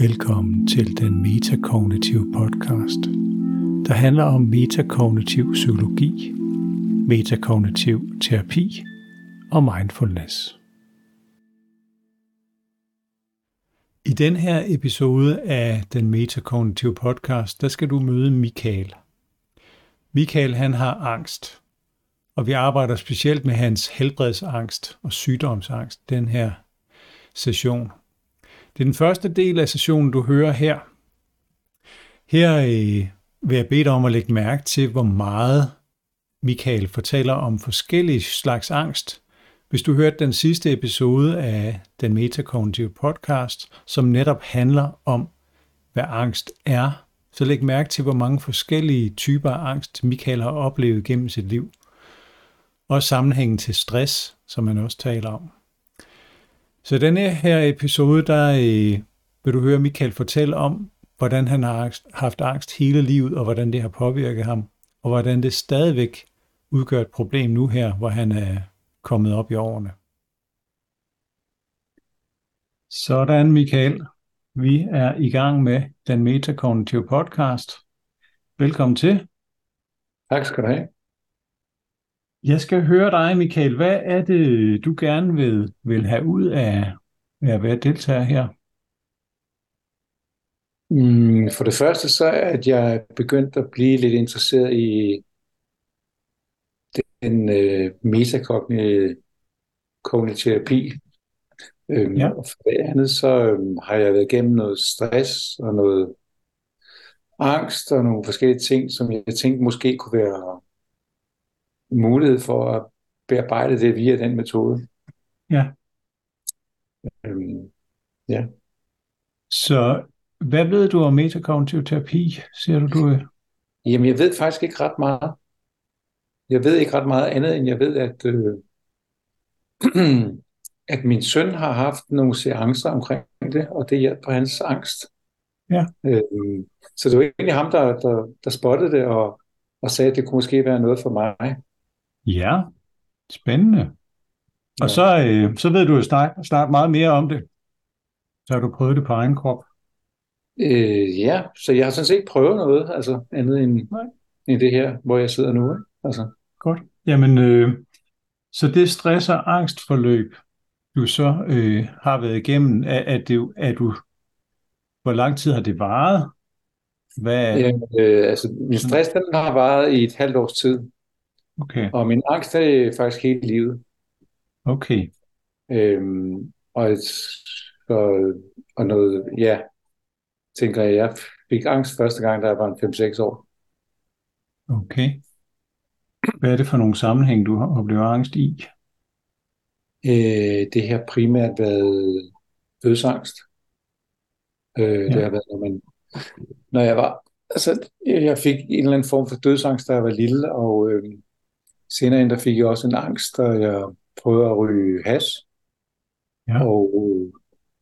Velkommen til den metakognitive podcast, der handler om metakognitiv psykologi, metakognitiv terapi og mindfulness. I den her episode af den metakognitive podcast, der skal du møde Michael. Michael han har angst, og vi arbejder specielt med hans helbredsangst og sygdomsangst den her session. Det er den første del af sessionen, du hører her. Her øh, vil jeg bede dig om at lægge mærke til, hvor meget Michael fortæller om forskellige slags angst. Hvis du hørte den sidste episode af den metakognitive podcast, som netop handler om, hvad angst er, så læg mærke til, hvor mange forskellige typer af angst Michael har oplevet gennem sit liv. Og sammenhængen til stress, som han også taler om. Så denne her episode, der øh, vil du høre Michael fortælle om, hvordan han har haft angst hele livet, og hvordan det har påvirket ham, og hvordan det stadigvæk udgør et problem nu her, hvor han er kommet op i årene. Sådan, Michael. Vi er i gang med den metakognitive podcast. Velkommen til. Tak skal du have. Jeg skal høre dig, Michael. Hvad er det, du gerne vil, vil have ud af, at være deltager her? Mm, for det første så er, at jeg begyndt at blive lidt interesseret i den øh, metakognitive terapi. Øhm, ja. Og for det andet så øhm, har jeg været igennem noget stress og noget angst og nogle forskellige ting, som jeg tænkte måske kunne være mulighed for at bearbejde det via den metode. Ja. Øhm, ja. Så hvad ved du om metakognitiv terapi, siger du? du? Jamen, jeg ved faktisk ikke ret meget. Jeg ved ikke ret meget andet, end jeg ved, at, øh, at min søn har haft nogle seancer omkring det, og det hjælper hans angst. Ja. Øhm, så det var egentlig ham, der, der, der spottede det, og, og sagde, at det kunne måske være noget for mig. Ja, spændende. Og ja. så, øh, så ved du jo snart, snart meget mere om det. Så har du prøvet det på egen krop. Øh, ja, så jeg har sådan set ikke prøvet noget, altså andet end, Nej. end det her, hvor jeg sidder nu. Ikke? Altså. Godt. Jamen, øh, så det stress- og angstforløb, du så øh, har været igennem, er, er, det, er du, hvor lang tid har det varet? Hvad... Ja, øh, altså, min stress den har varet i et halvt års tid. Okay. Og min angst er faktisk hele livet. Okay. Øhm, og, og, og noget, ja, tænker jeg, jeg fik angst første gang, da jeg var 5-6 år. Okay. Hvad er det for nogle sammenhæng, du har oplevet angst i? Øh, det har primært været dødsangst. Øh, ja. Det har været, når, man, når jeg var, altså, jeg fik en eller anden form for dødsangst, da jeg var lille, og øh, Senere end der fik jeg også en angst, da jeg prøvede at ryge has. Ja. Og øh,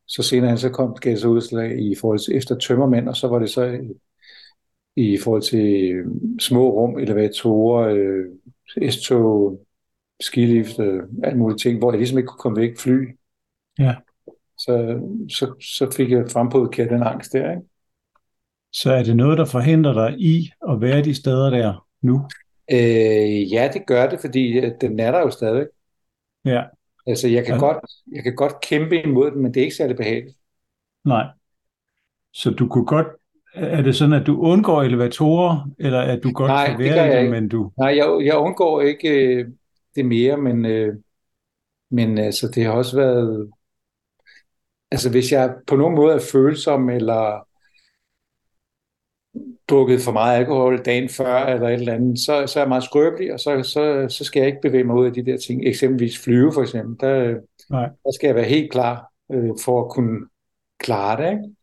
så senere så kom gav så udslag i forhold til efter tømmermænd, og så var det så i, i forhold til øh, små rum, elevatorer, øh, S-tog, skilift, øh, alt muligt ting, hvor jeg ligesom ikke kunne komme væk fly. Ja. Så, så, så fik jeg fremprovokeret den angst der, ikke? Så er det noget, der forhindrer dig i at være de steder der nu? Øh, ja, det gør det, fordi øh, den er der jo stadig. Ja. Altså, jeg kan, ja. godt, jeg kan godt kæmpe imod den, men det er ikke særlig behageligt. Nej. Så du kunne godt, er det sådan, at du undgår elevatorer, eller at du godt Nej, kan være det i det, men du... Nej, jeg, jeg undgår ikke øh, det mere, men, øh, men altså, det har også været... Altså, hvis jeg på nogen måde er følsom, eller drukket for meget alkohol dagen før, eller et eller andet, så, så er jeg meget skrøbelig, og så, så, så skal jeg ikke bevæge mig ud af de der ting. Eksempelvis flyve, for eksempel. Der, Nej. der skal jeg være helt klar øh, for at kunne klare det. Ikke?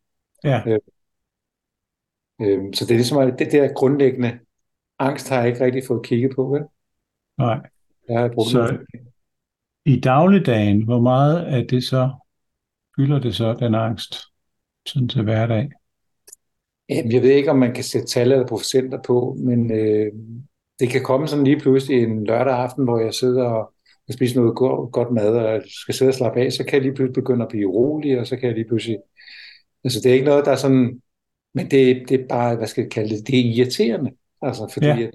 Ja. Øh, øh, så det er ligesom, at det der grundlæggende angst har jeg ikke rigtig fået kigget på. Vel? Nej. Jeg har brugt så i dagligdagen, hvor meget af det så fylder det så, den angst, sådan til hverdag? Jeg ved ikke, om man kan sætte tal eller procenter på, men øh, det kan komme sådan lige pludselig en lørdag aften, hvor jeg sidder og spiser noget godt, godt mad, og skal sidde og slappe af, så kan jeg lige pludselig begynde at blive urolig, og så kan jeg lige pludselig Altså, det er ikke noget, der er sådan... Men det, det er bare, hvad skal jeg kalde det, det er irriterende. Altså, fordi ja.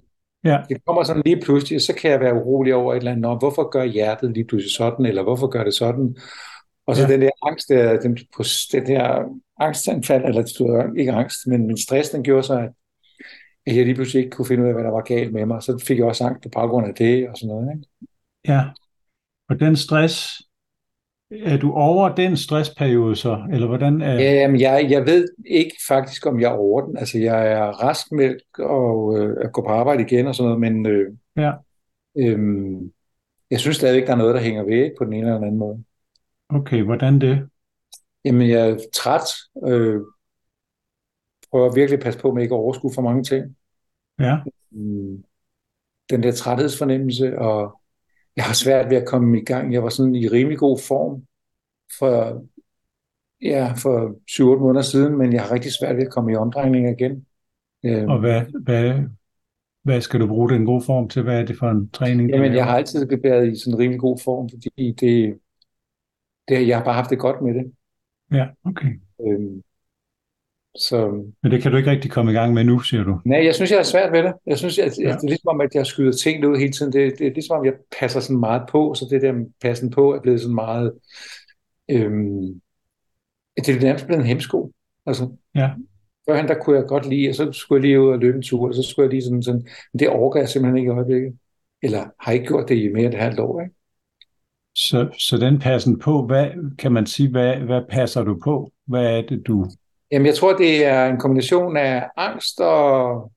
Ja, det kommer sådan lige pludselig, og så kan jeg være urolig over et eller andet. Nå, hvorfor gør hjertet lige pludselig sådan, eller hvorfor gør det sådan? Og så Ja. den der angst, der, den, den der angstanfald, eller ikke angst, men min stress, den gjorde så, at jeg lige pludselig ikke kunne finde ud af, hvad der var galt med mig. Så fik jeg også angst på baggrund af det, og sådan noget. Ikke? ja. Og den stress, er du over den stressperiode så, eller hvordan er... Ja, jamen, jeg, jeg ved ikke faktisk, om jeg er over den. Altså, jeg er raskmeldt og øh, at gå på arbejde igen og sådan noget, men øh, Ja. øhm, jeg synes stadigvæk, der er noget, der hænger ved på den ene eller den anden måde. Okay, hvordan det? Jamen, jeg er træt. Øh, prøver virkelig at passe på med ikke at overskue for mange ting. Ja, Mm, Den der træthedsfornemmelse, og jeg har svært ved at komme i gang. Jeg var sådan i rimelig god form for, ja, for 7-8 måneder siden, men jeg har rigtig svært ved at komme i omdrejninger igen. Øh, og hvad, hvad, hvad skal du bruge den gode form til? Hvad er det for en træning? Jamen, jeg har altid været i sådan en rimelig god form, fordi det, det, jeg har bare haft det godt med det. Ja, okay. Øhm, så Men det kan du ikke rigtig komme i gang med nu, siger du? nej, jeg synes, jeg har svært ved det. Jeg synes, at, Ja. at det er ligesom om, at jeg skyder ting ud hele tiden. Det, det er ligesom om, jeg passer sådan meget på, så det der passen på er blevet sådan meget... Øhm, det er nærmest blevet en hemsko. Altså, Ja. førhen der kunne jeg godt lide, og så skulle jeg lige ud og løbe en tur, og så skulle jeg lige sådan, sådan men det overgår jeg simpelthen ikke i øjeblikket. Eller har ikke gjort det i mere end et halvt år, ikke? Så, så den passen på, hvad kan man sige, hvad, hvad passer du på? Hvad er det, du... Jamen, jeg tror, det er en kombination af angst og...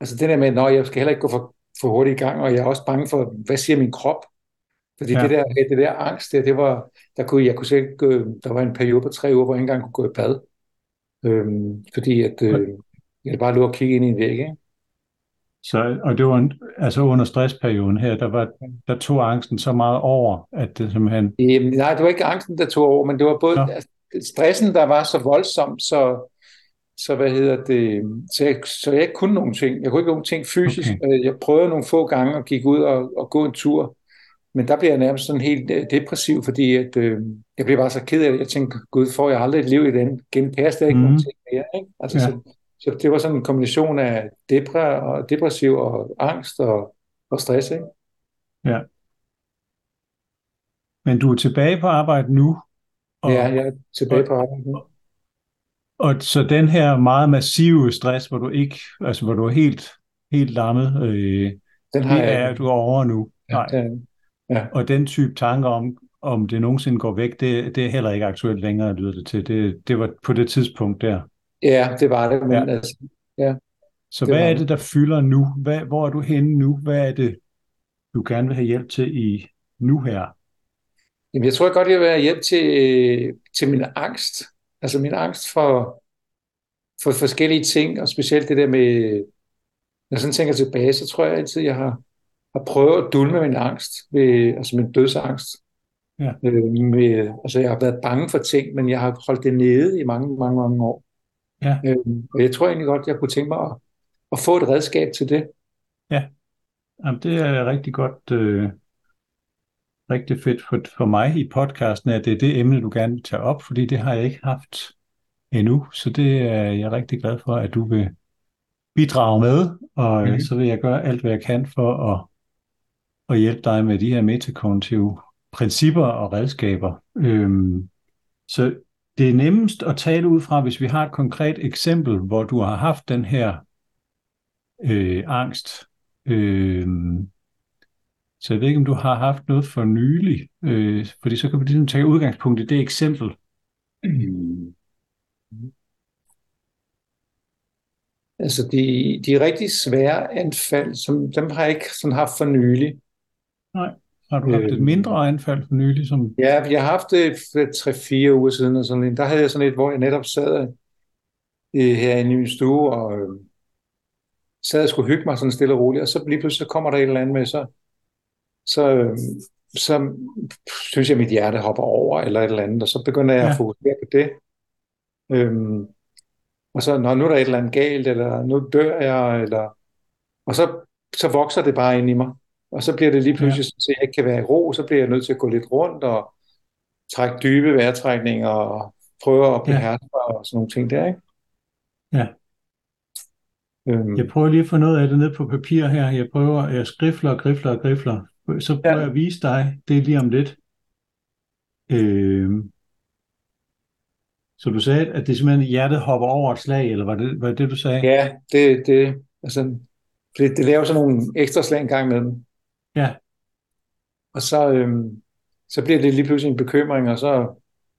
Altså det der med, at jeg skal heller ikke gå for, for hurtigt i gang, og jeg er også bange for, hvad siger min krop? Fordi Ja. det, der, det der angst, det, det var, der kunne jeg kunne selv, ikke, der var en periode på tre uger, hvor jeg ikke engang kunne gå i bad. Øhm, fordi at, øh, jeg bare lå og kigge ind i en væg, ikke? Så, og det var en, altså under stressperioden her, der, var, der tog angsten så meget over, at det simpelthen... Øhm, nej, det var ikke angsten, der tog over, men det var både Nå. altså, stressen, der var så voldsom, så, så hvad hedder det, så jeg, så jeg ikke kunne nogen ting. Jeg kunne ikke nogen ting fysisk. Okay. Øh, Jeg prøvede nogle få gange at gik ud og, og gå en tur, men der blev jeg nærmest sådan helt øh, depressiv, fordi at, øh, jeg blev bare så ked af det. Jeg tænkte, gud, får jeg aldrig et liv i den? Jeg slet ikke Mhm. nogen ting mere, ikke? Altså, Ja. så, så det var sådan en kombination af depre og depressiv og angst og, og stress, ikke? Men du er tilbage på arbejde nu, og, Ja, jeg er tilbage på arbejde nu. og så den her meget massive stress, hvor du ikke, altså hvor du er helt, helt lammet, øh, Den har det jeg er du over nu. Nej. Ja, det- Og den type tanker om, om det nogensinde går væk, det, det er heller ikke aktuelt længere, lyder det til. Det, det var på det tidspunkt der. Ja, det var det, men Ja. ja. altså, Så Det hvad er det. det, der fylder nu? Hvad, hvor er du henne nu? Hvad er det, du gerne vil have hjælp til i nu her? jamen, jeg tror godt, jeg vil have hjælp til, til min angst. Altså min angst for, for forskellige ting, og specielt det der med, når jeg sådan tænker tilbage, så tror jeg altid, jeg har, har prøvet at dulme min angst, ved, altså min dødsangst. Ja. Øh, med, altså jeg har været bange for ting, men jeg har holdt det nede i mange, mange, mange år. Ja. Øh, og jeg tror egentlig godt, jeg kunne tænke mig at, at få et redskab til det. Jamen, det er rigtig godt, øh, rigtig fedt for, for mig i podcasten, at det er det emne, du gerne vil tage op, fordi det har jeg ikke haft endnu. Så det er jeg rigtig glad for, at du vil bidrage med, og mm. Så vil jeg gøre alt, hvad jeg kan for at, at hjælpe dig med de her metakognitive principper og redskaber. Øhm, så det er nemmest at tale ud fra, hvis vi har et konkret eksempel, hvor du har haft den her øh, angst. Øh, så jeg ved ikke, om du har haft noget for nylig, øh, fordi så kan vi ligesom tage udgangspunkt i det eksempel. Mm. Altså de, de rigtig svære anfald, som, dem har jeg ikke sådan haft for nylig. Har du haft et Øh. mindre anfald for nylig? Som, Ja, jeg har haft det for 3-4 uger siden, og sådan der havde jeg sådan et, hvor jeg netop sad øh, herinde i min stue, og øh, sad og skulle hygge mig sådan stille og roligt, og så lige pludselig så kommer der et eller andet med, så, så, øh, så synes jeg, at mit hjerte hopper over, eller et eller andet, og så begynder jeg Ja. at fokusere på det. Øhm, og så, når nu er der et eller andet galt, eller nu dør jeg, eller... Og så, så vokser det bare ind i mig. Og så bliver det lige pludselig, ja. så jeg ikke kan være i ro, så bliver jeg nødt til at gå lidt rundt og trække dybe vejrtrækninger og prøver at beherske ja. og sådan nogle ting der, ikke? Ja. Øhm. Jeg prøver lige at få noget af det ned på papir her. Jeg prøver, jeg skrifler og grifler og grifler. Så prøver ja. jeg at vise dig det lige om lidt. Øhm. Så du sagde, at det simpelthen hjertet hopper over et slag, eller var det, var det, det du sagde? Ja, det, det, altså, det, det laver sådan nogle ekstra slag en gang imellem. Ja. Og så, øhm, så bliver det lige pludselig en bekymring, og så,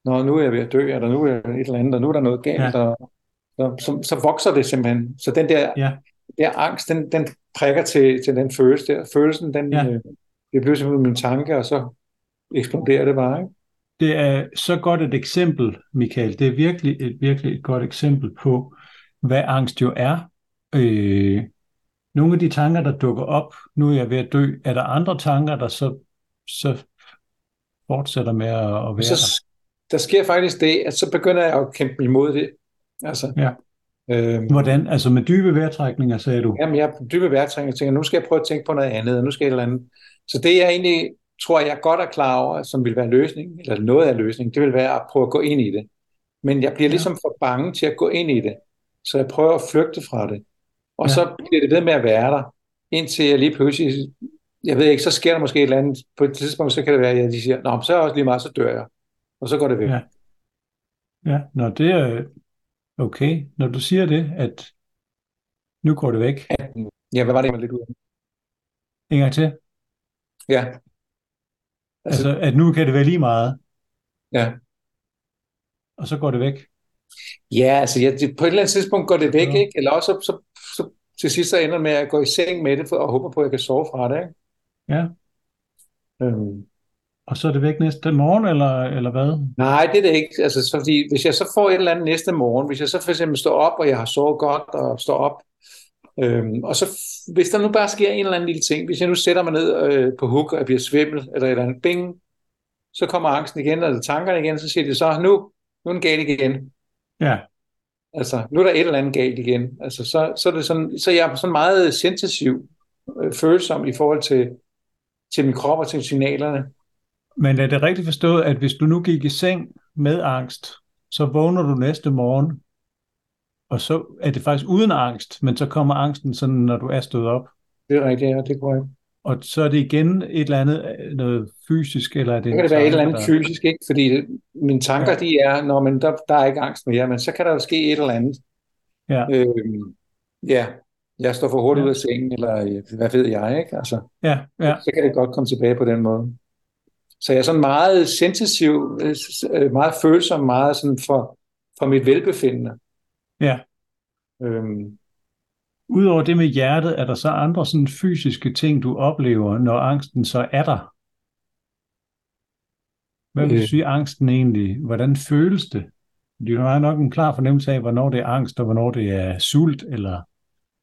når nu er jeg ved at dø, eller nu er et eller andet, og nu er der noget galt, ja. og så, så, så vokser det simpelthen. Så den der, ja. der angst, den, den prikker til, til den følelse der. Følelsen, den ja. øh, det bliver simpelthen min tanke, og så eksploderer det bare, ikke? Det er så godt et eksempel, Michael. Det er virkelig et, virkelig et godt eksempel på, hvad angst jo er. Øh, nogle af de tanker, der dukker op, nu er jeg ved at dø, er der andre tanker, der så, så fortsætter med at, at være så, der? Der sker faktisk det, at så begynder jeg at kæmpe imod det. Altså, ja. Øhm, Hvordan? Altså med dybe vejrtrækninger, sagde du? Jamen, jeg dybe vejrtrækninger, tænker, nu skal jeg prøve at tænke på noget andet, nu skal jeg et eller andet. Så det jeg egentlig tror, jeg godt er klar over, som vil være løsning, eller noget af løsningen, det vil være at prøve at gå ind i det. Men jeg bliver ligesom ja. for bange til at gå ind i det. Så jeg prøver at flygte fra det. Og ja. så bliver det ved med at være der, indtil jeg lige pludselig, jeg ved ikke, så sker der måske et eller andet, på et tidspunkt, så kan det være, at de siger, nå, så er også lige meget, så dør jeg. Og så går det væk. Ja, ja når det er okay. Når du siger det, at nu går det væk. Ja, hvad var det, jeg lidt ud af? En gang til. Ja. Altså, altså, at nu kan det være lige meget. Ja. Og så går det væk. Ja, altså det, på et eller andet tidspunkt går det væk, ja. ikke? Eller også så, så, så til sidst så ender med at gå i seng med det, for, og håber på, at jeg kan sove fra det, ikke? Ja. Øhm. Og så er det væk næste morgen, eller, eller hvad? Nej, det er det ikke. Altså, så fordi, hvis jeg så får et eller andet næste morgen, hvis jeg så for eksempel står op, og jeg har sovet godt, og står op, øhm, og så hvis der nu bare sker en eller anden lille ting, hvis jeg nu sætter mig ned øh, på huk, og jeg bliver svimmel, eller et eller andet, bing, så kommer angsten igen, eller tankerne igen, så siger det så, nu, nu er den galt igen. Ja. Altså, nu er der et eller andet galt igen. Altså, så, så, er det sådan, så jeg er sådan meget sensitiv, øh, følsom i forhold til, til min krop og til signalerne. Men er det rigtigt forstået, at hvis du nu gik i seng med angst, så vågner du næste morgen, og så er det faktisk uden angst, men så kommer angsten sådan, når du er stået op? Det er rigtigt, ja, det går ikke. Og så er det igen et eller andet noget fysisk, eller er det... Så kan det være et eller andet der... fysisk, ikke? Fordi mine tanker, ja. de er, når man, der, der er ikke angst mere, men så kan der jo ske et eller andet. Ja. Øhm, ja, jeg står for hurtigt ja. ud af sengen, eller hvad ved jeg, ikke? Altså, ja, ja. Så kan det godt komme tilbage på den måde. Så jeg er sådan meget sensitiv, øh, meget følsom, meget sådan for, for mit velbefindende. Ja. Øhm, Udover det med hjertet, er der så andre sådan fysiske ting, du oplever, når angsten så er der? Hvad vil du øh. sige angsten egentlig? Hvordan føles det? Du har nok en klar fornemmelse af, hvornår det er angst, og hvornår det er sult, eller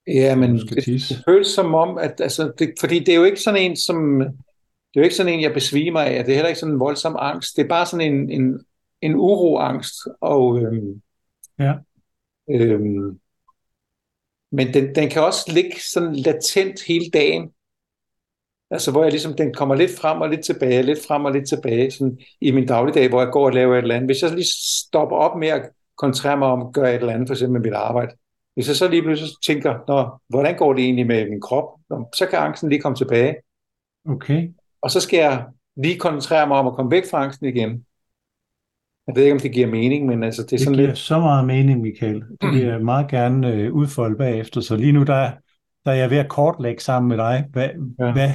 Ja, men det, det føles som om, at altså, det, fordi det er jo ikke sådan en, som det er jo ikke sådan en, jeg besvimer af, det er heller ikke sådan en voldsom angst, det er bare sådan en, en, en uroangst, og øhm, ja. øhm, men den, den kan også ligge sådan latent hele dagen. Altså hvor jeg ligesom, den kommer lidt frem og lidt tilbage, lidt frem og lidt tilbage sådan i min dagligdag, hvor jeg går og laver et eller andet. Hvis jeg lige stopper op med at koncentrere mig om at gøre et eller andet, for eksempel med mit arbejde, hvis jeg så lige pludselig tænker, Nå, hvordan går det egentlig med min krop, Nå, så kan angsten lige komme tilbage. Okay. Og så skal jeg lige koncentrere mig om at komme væk fra angsten igen. Jeg ved ikke, om det giver mening, men altså, det er det sådan giver lidt... så meget mening, Michael. Det vil jeg meget gerne øh, udfolde bagefter. Så lige nu, der, der er jeg ved at kortlægge sammen med dig, hvad, ja. hvad,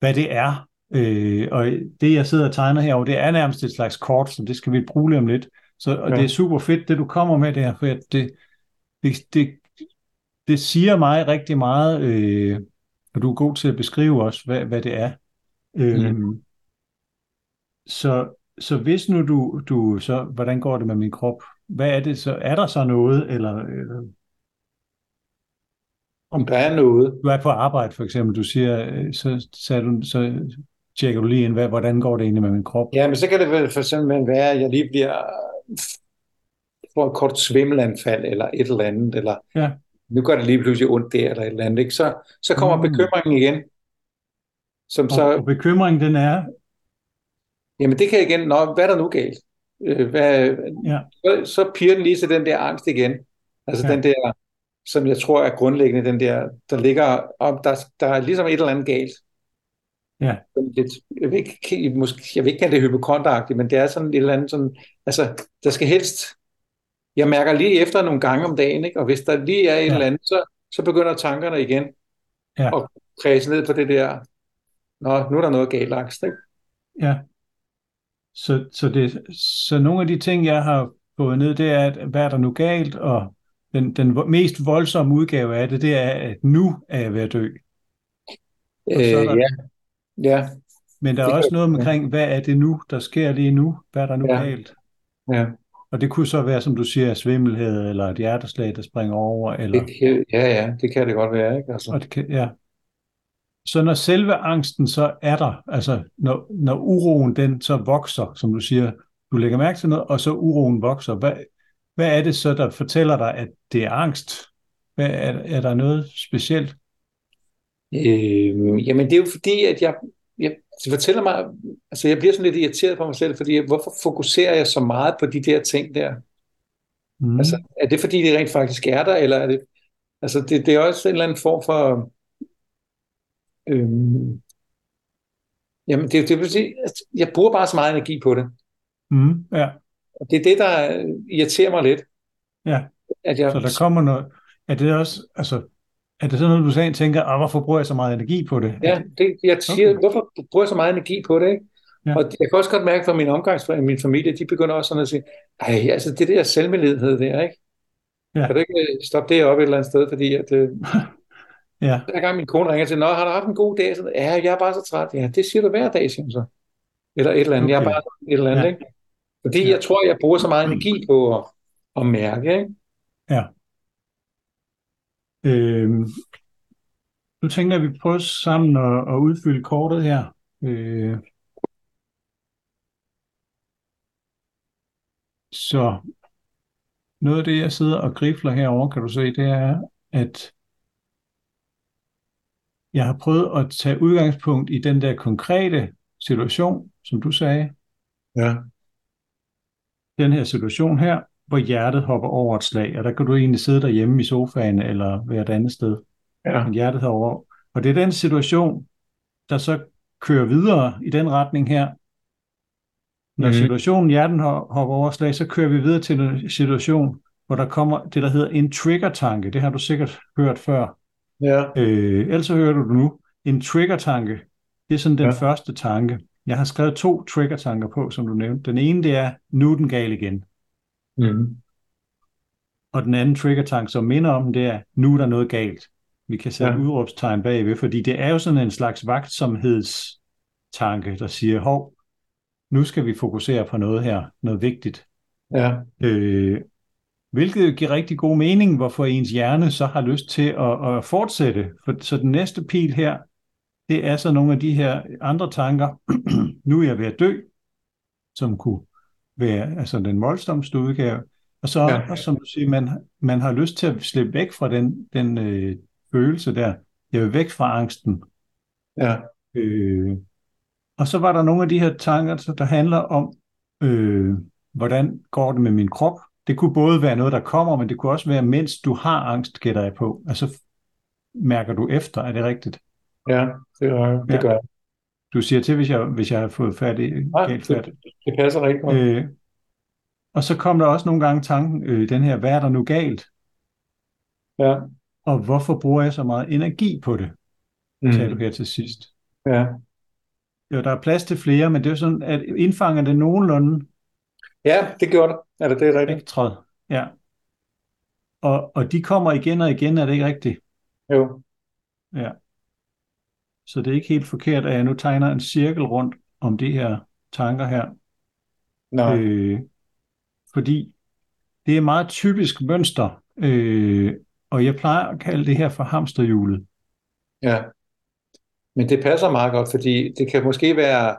hvad det er. Øh, og det, jeg sidder og tegner herovre, det er nærmest et slags kort, så det skal vi bruge lige om lidt. Så, og ja. det er super fedt, det du kommer med der, for det, det, det, det siger mig rigtig meget, øh, og du er god til at beskrive også, hvad, hvad det er. Øh, mm. Så så hvis nu du, du så, hvordan går det med min krop? Hvad er det så? Er der så noget, eller, eller om der er noget. Du er på arbejde for eksempel, du siger, så, så, du, så tjekker du lige ind, hvad, hvordan går det egentlig med min krop? Ja, men så kan det vel for eksempel være, at jeg lige bliver får et kort svimmelanfald, eller et eller andet, eller ja. nu gør det lige pludselig ondt der, eller et eller andet, ikke? Så, så kommer mm. bekymringen igen. Som og, så, og bekymringen, den er, Jamen det kan igen, nå, hvad er der nu galt? øh, hvad, Ja. så, så piger den lige til den der angst igen. Altså Ja. den der, som jeg tror er grundlæggende, den der, der ligger, om der, der er ligesom et eller andet galt. Ja. Lidt, jeg, vil ikke, måske, jeg vil ikke kalde det hypokonteragtigt, men det er sådan et eller andet sådan, altså der skal helst, jeg mærker lige efter nogle gange om dagen, ikke? og hvis der lige er et Ja. eller andet, så, så begynder tankerne igen Ja. at kredse ned på det der, nå, nu er der noget galt angst, ikke? Ja. Så, så, det, så nogle af de ting, jeg har fået ned, det er, at hvad er der nu galt, og den, den mest voldsomme udgave af det, det er, at nu er jeg ved at dø. Øh, der- ja, ja, Men der er Det også noget omkring, hvad er det nu, der sker lige nu? Hvad er der nu Ja. galt? ja. Og det kunne så være, som du siger, svimmelhed, eller et hjerteslag, der springer over, eller... Det kan, ja, ja, det kan det godt være, ikke? Altså, Og det kan, ja. Så når selve angsten så er der, altså når, når uroen den så vokser, som du siger, du lægger mærke til noget, og så uroen vokser, hvad, hvad er det så, der fortæller dig, at det er angst? Hvad, er, er der noget specielt? øh, jamen det er jo fordi, at jeg, jeg det fortæller mig, altså jeg bliver sådan lidt irriteret på mig selv, fordi hvorfor fokuserer jeg så meget på de der ting der? Mm. Altså, er det fordi, det rent faktisk er der, eller er det, altså det, det er også en eller anden form for, øhm, jamen det, det vil sige, at jeg bruger bare så meget energi på det. mm. Ja, Og det er det, der irriterer mig lidt. Ja. At jeg, så der kommer noget... Er det også, altså, er det sådan noget, du sagde, tænker, ah, hvorfor bruger jeg så meget energi på det? Ja, det, jeg siger, Okay. hvorfor bruger jeg så meget energi på det, ikke? Ja. Og jeg kan også godt mærke fra min omgangsfamilie, min familie, de begynder også sådan at sige, ej, altså det der selvmedledenhed der, ikke? Ja. Kan du ikke øh, stoppe det op et eller andet sted, fordi at, øh, Ja, hver gang min kone ringer til, Nå, har du haft en god dag? Så, ja, jeg er bare så træt. Ja, det siger du hver dag, siger hun så. Eller et eller andet. Okay. Jeg er bare et eller andet, Ja. ja. ikke? Fordi Ja. jeg tror, jeg bruger så meget energi på at, at mærke, ikke? Øhm, nu tænker jeg, at vi prøver sammen at, at udfylde kortet her. Øh, så noget af det, jeg sidder og grifler herover, kan du se, det er, at jeg har prøvet at tage udgangspunkt i den der konkrete situation, som du sagde, Ja. den her situation her, hvor hjertet hopper over et slag, og der kan du egentlig sidde derhjemme i sofaen eller være et andet sted. Ja. men hjertet herover. Og det er den situation, der så kører videre i den retning her. Når Mhm. situationen hjerten ho- hopper over slag, så kører vi videre til en situation, hvor der kommer det, der hedder en trigger-tanke. Det har du sikkert hørt før. Ja. Øh, ellers så hører du det nu. En trigger-tanke, det er sådan den Ja. første tanke. Jeg har skrevet to trigger-tanker på, som du nævnte. Den ene, det er, nu er den gal igen. Mm. Og den anden trigger-tank, som minder om, det er, nu er der noget galt. Vi kan sætte ja. udråbstegn bagved, fordi det er jo sådan en slags vagtsomhedstanke, der siger, hov, nu skal vi fokusere på noget her, noget vigtigt. Ja. Øh, hvilket giver rigtig god mening, hvorfor ens hjerne så har lyst til at, at fortsætte. For, så den næste pil her, det er så nogle af de her andre tanker. nu er jeg ved at dø, som kunne være altså den voldsomste udgave. Og så, Ja. ja. og som du siger, man, man har lyst til at slippe væk fra den, den øh, følelse der. Jeg vil væk fra angsten. Ja. Øh, og så var der nogle af de her tanker, der handler om, øh, hvordan går det med min krop. Det kunne både være noget, der kommer, men det kunne også være, mens du har angst, gætter jeg på. Altså mærker du efter, er det rigtigt? Ja. Det gør jeg. Det gør jeg. Du siger til, hvis jeg, hvis jeg har fået fat i Nej, galt fat. det, det passer rigtig godt. Øh, og så kom der også nogle gange tanken, øh, den her, hvad er der nu galt? Ja. Og hvorfor bruger jeg så meget energi på det, Mm. sagde du her til sidst. Ja. Jo, der er plads til flere, men det er sådan, at indfanger det nogenlunde ja, det gjorde det. Er det, det er rigtigt? spektret. Ja. Og, og de kommer igen og igen, er det ikke rigtigt? Jo. Ja. Så det er ikke helt forkert, at jeg nu tegner en cirkel rundt om de her tanker her. Nej. Øh, fordi det er et meget typisk mønster, øh, og jeg plejer at kalde det her for hamsterhjulet. Ja. Men det passer meget godt, fordi det kan måske være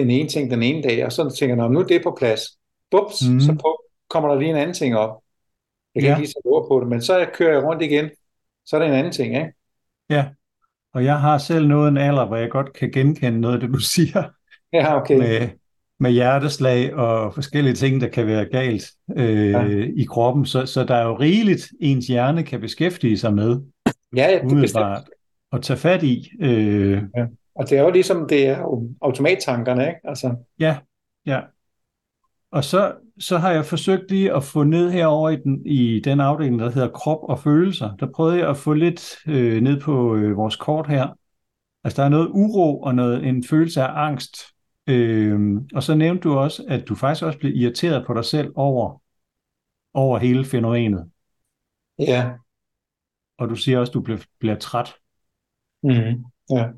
den ene ting den ene dag, og så tænker jeg, "Nå, nu er det på plads. Bups, Mhm. så på, kommer der lige en anden ting op. Jeg kan Ja. ikke lige sætte ord på det, men så kører jeg rundt igen. Så er der en anden ting, ikke? Ja, og jeg har selv nået en alder, hvor jeg godt kan genkende noget af det, du siger, Ja, okay. med, med hjerteslag og forskellige ting, der kan være galt øh, ja. i kroppen. Så, så der er jo rigeligt, ens hjerne kan beskæftige sig med. Ja, ja det er at tage fat i. Øh, ja. Og det er jo ligesom, det er jo automattankerne, ikke? Altså. Ja, ja. Og så, så har jeg forsøgt lige at få ned herover i den, i den afdeling, der hedder krop og følelser. Der prøvede jeg at få lidt øh, ned på øh, vores kort her. Altså der er noget uro og noget, en følelse af angst. Øh, og så nævnte du også, at du faktisk også blev irriteret på dig selv over, over hele fænomenet. Ja. Og du siger også, at du bliver, bliver træt. Mm, ja.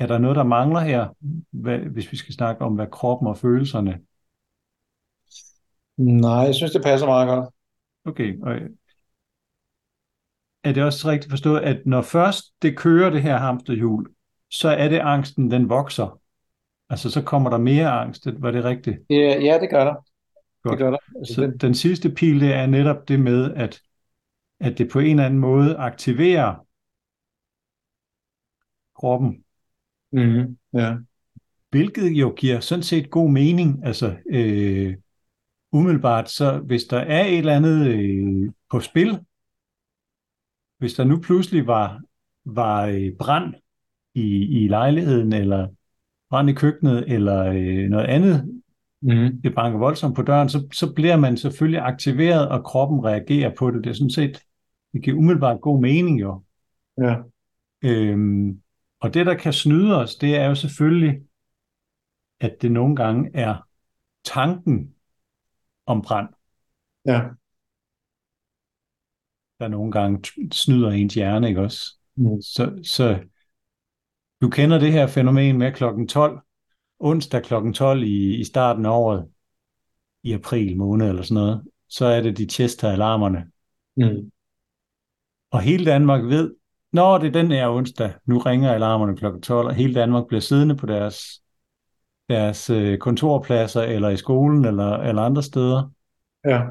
Er der noget, der mangler her, hvad, hvis vi skal snakke om, hvad kroppen og følelserne? Nej, jeg synes, det passer meget godt. Okay, og er det også rigtigt forstået, at når først det kører det her hamsterhjul, så er det angsten, den vokser? Altså, så kommer der mere angst, var det rigtigt? Ja, ja det gør der. Godt. Det gør der. Altså, så den... den sidste pil, det er netop det med, at, at det på en eller anden måde aktiverer kroppen. Mm, ja. Hvilket jo giver sådan set god mening. Altså, øh, umiddelbart, så hvis der er et eller andet øh, på spil, hvis der nu pludselig var, var øh, brand i, i lejligheden, eller brand i køkkenet, eller øh, noget andet, mm. det banker voldsomt på døren, så, så bliver man selvfølgelig aktiveret, og kroppen reagerer på det. Det er sådan set, det giver umiddelbart god mening jo. Ja. Øhm, og det, der kan snyde os, det er jo selvfølgelig, at det nogle gange er tanken om brand. Ja. Der nogle gange snyder ens hjerne, ikke også? Mm. Så, så du kender det her fænomen med klokken 12, onsdag klokken 12 i, i starten af året, i april måned eller sådan noget, så er det de tester alarmerne. Mm. Og hele Danmark ved, når det er den her onsdag, nu ringer alarmerne kl. 12, og hele Danmark bliver siddende på deres, deres øh, kontorpladser, eller i skolen, eller, eller andre steder. Ja.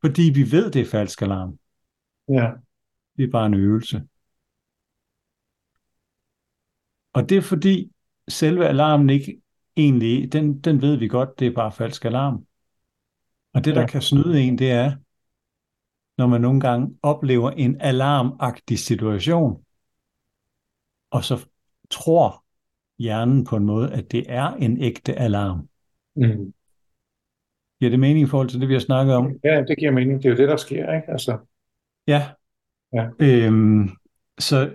Fordi vi ved, det er falsk alarm. Ja. Det er bare en øvelse. Og det er fordi, selve alarmen ikke egentlig, den, den ved vi godt, det er bare falsk alarm. Og det, der ja. kan snyde en, det er, når man nogle gange oplever en alarmagtig situation, og så tror hjernen på en måde, at det er en ægte alarm. Mm. Giver det mening i forhold til det, vi har snakket om? Ja, det giver mening. Det er jo det, der sker, ikke? Altså. Ja. ja. Øhm, så,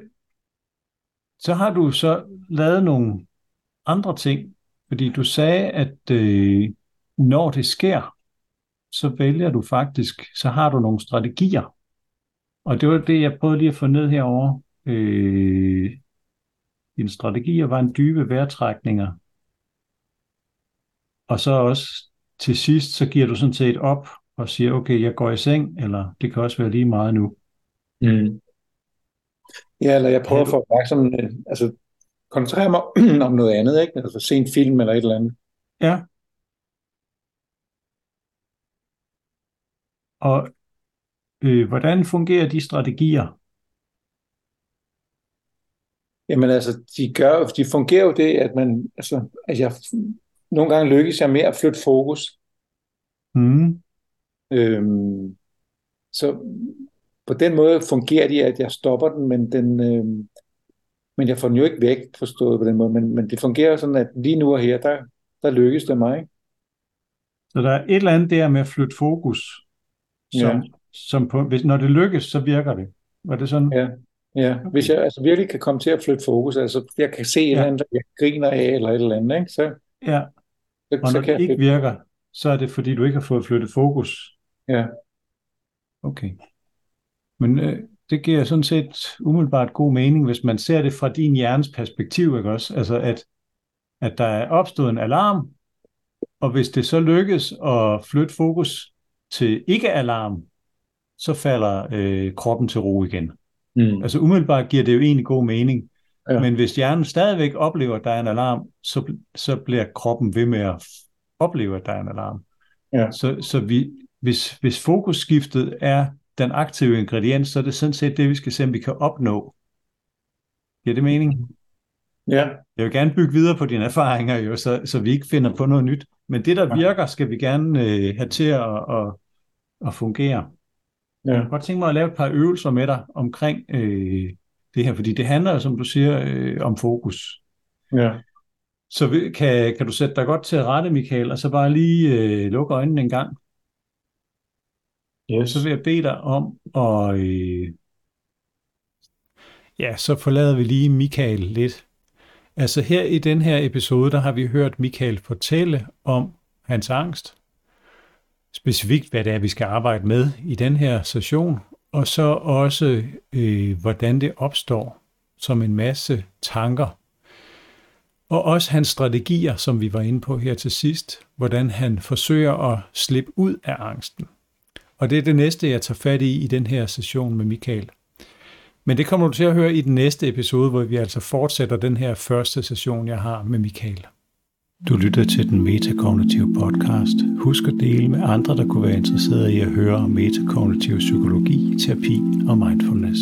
så har du så lavet nogle andre ting, fordi du sagde, at øh, når det sker, så vælger du faktisk, så har du nogle strategier. Og det var det, jeg prøvede lige at få ned herover. Øh, dine strategier var en dybe vejrtrækninger. Og så også til sidst, så giver du sådan set op og siger, okay, jeg går i seng, eller det kan også være lige meget nu. Mm. Ja, eller jeg prøver at få opmærksom, altså koncentrere mig om noget andet, ikke? Altså se en film eller et eller andet. Ja, Og øh, hvordan fungerer de strategier? Jamen altså, de, gør, de fungerer jo det, at man, altså, at jeg nogle gange lykkes jeg med at flytte fokus. Mm. Øhm, så på den måde fungerer de, at jeg stopper den, men den, øhm, men jeg får den jo ikke væk, forstået på den måde, men, men det fungerer sådan, at lige nu og her, der, der lykkes det mig. Så der er et eller andet der med at flytte fokus, som, ja. som på, hvis, når det lykkes, så virker det. Var det sådan? Ja, ja. Hvis jeg altså virkelig kan komme til at flytte fokus, altså jeg kan se et ja. eller andet, jeg griner af, eller et eller andet, ikke? Så, ja, og så, når det ikke flytte. virker, så er det fordi, du ikke har fået flyttet fokus. Ja. Okay. Men øh, det giver sådan set umiddelbart god mening, hvis man ser det fra din hjernes perspektiv, ikke også? Altså at, at der er opstået en alarm, og hvis det så lykkes at flytte fokus til ikke-alarm, så falder øh, kroppen til ro igen. Mm. Altså umiddelbart giver det jo egentlig god mening. Ja. Men hvis hjernen stadigvæk oplever, at der er en alarm, så, så bliver kroppen ved med at opleve, at der er en alarm. Ja. Så, så vi, hvis, hvis fokusskiftet er den aktive ingrediens, så er det sådan set det, vi skal se, om vi kan opnå. Giver det mening? Ja. Jeg vil gerne bygge videre på dine erfaringer, jo, så, så vi ikke finder på noget nyt. Men det, der virker, skal vi gerne øh, have til at, at, at fungere. Ja. Jeg kunne godt tænke mig at lave et par øvelser med dig omkring øh, det her, fordi det handler, som du siger, øh, om fokus. Ja. Så kan, kan du sætte dig godt til at rette, Michael, og så bare lige øh, lukke øjnene en gang? Yes. Så vil jeg bede dig om at... Øh, ja, så forlader vi lige Michael lidt. Altså her i den her episode, der har vi hørt Michael fortælle om hans angst. Specifikt, hvad det er, vi skal arbejde med i den her session. Og så også, øh, hvordan det opstår som en masse tanker. Og også hans strategier, som vi var inde på her til sidst. Hvordan han forsøger at slippe ud af angsten. Og det er det næste, jeg tager fat i i den her session med Michael. Men det kommer du til at høre i den næste episode, hvor vi altså fortsætter den her første session, jeg har med Michael. Du lytter til den metakognitive podcast. Husk at dele med andre, der kunne være interesserede i at høre om metakognitiv psykologi, terapi og mindfulness.